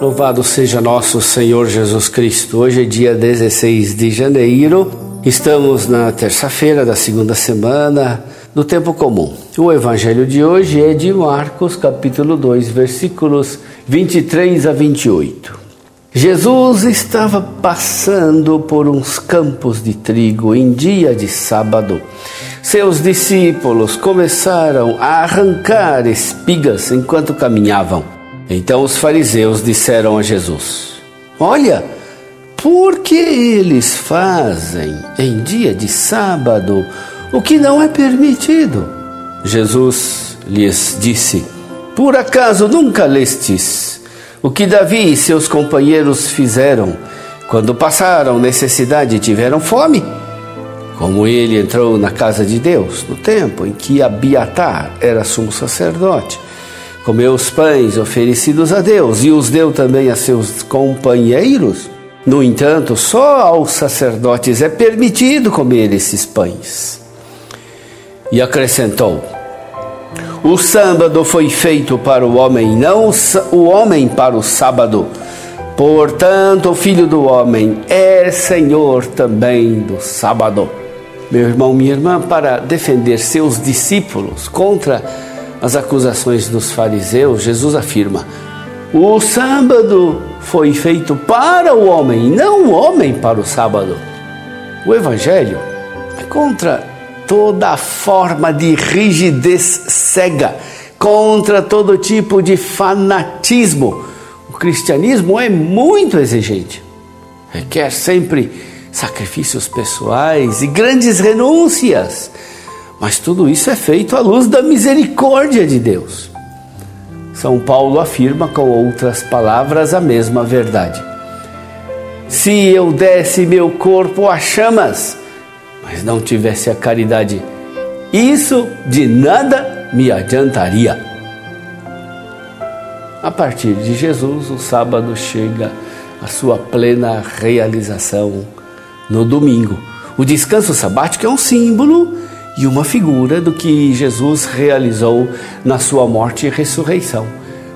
Louvado seja nosso Senhor Jesus Cristo. Hoje é dia 16 de janeiro, estamos na terça-feira da segunda semana do tempo comum. O evangelho de hoje é de Marcos, capítulo 2, versículos 23 a 28. Jesus estava passando por uns campos de trigo em dia de sábado. Seus discípulos começaram a arrancar espigas enquanto caminhavam. Então os fariseus disseram a Jesus: Olha, por que eles fazem em dia de sábado o que não é permitido? Jesus lhes disse: Por acaso nunca lestes o que Davi e seus companheiros fizeram quando passaram necessidade e tiveram fome? Como ele entrou na casa de Deus no tempo em que Abiatar era sumo sacerdote comeu os pães oferecidos a Deus e os deu também a seus companheiros. No entanto, só aos sacerdotes é permitido comer esses pães. E acrescentou: O sábado foi feito para o homem, não o homem para o sábado. Portanto, o filho do homem é senhor também do sábado. Meu irmão, minha irmã, para defender seus discípulos contra as acusações dos fariseus, Jesus afirma: o sábado foi feito para o homem, não o homem para o sábado. O Evangelho é contra toda forma de rigidez cega, contra todo tipo de fanatismo. O cristianismo é muito exigente, requer sempre sacrifícios pessoais e grandes renúncias mas tudo isso é feito à luz da misericórdia de Deus. São Paulo afirma com outras palavras a mesma verdade. Se eu desse meu corpo a chamas, mas não tivesse a caridade, isso de nada me adiantaria. A partir de Jesus, o sábado chega à sua plena realização no domingo. O descanso sabático é um símbolo e uma figura do que Jesus realizou na sua morte e ressurreição.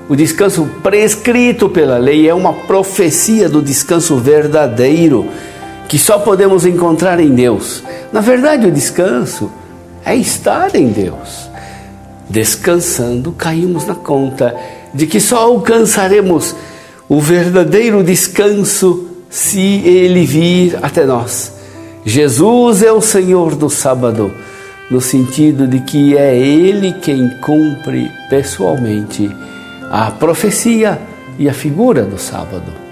O descanso prescrito pela lei é uma profecia do descanso verdadeiro que só podemos encontrar em Deus. Na verdade, o descanso é estar em Deus. Descansando, caímos na conta de que só alcançaremos o verdadeiro descanso se Ele vir até nós. Jesus é o Senhor do sábado no sentido de que é Ele quem cumpre pessoalmente a profecia e a figura do sábado.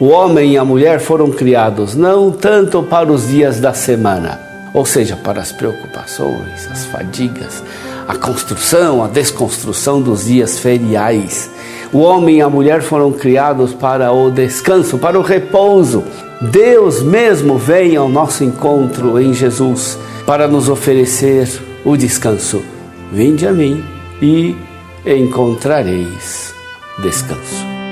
O homem e a mulher foram criados não tanto para os dias da semana, ou seja, para as preocupações, as fadigas, a construção, a desconstrução dos dias feriais. O homem e a mulher foram criados para o descanso, para o repouso. Deus mesmo vem ao nosso encontro em Jesus para nos oferecer o descanso. Vinde a mim e encontrareis descanso.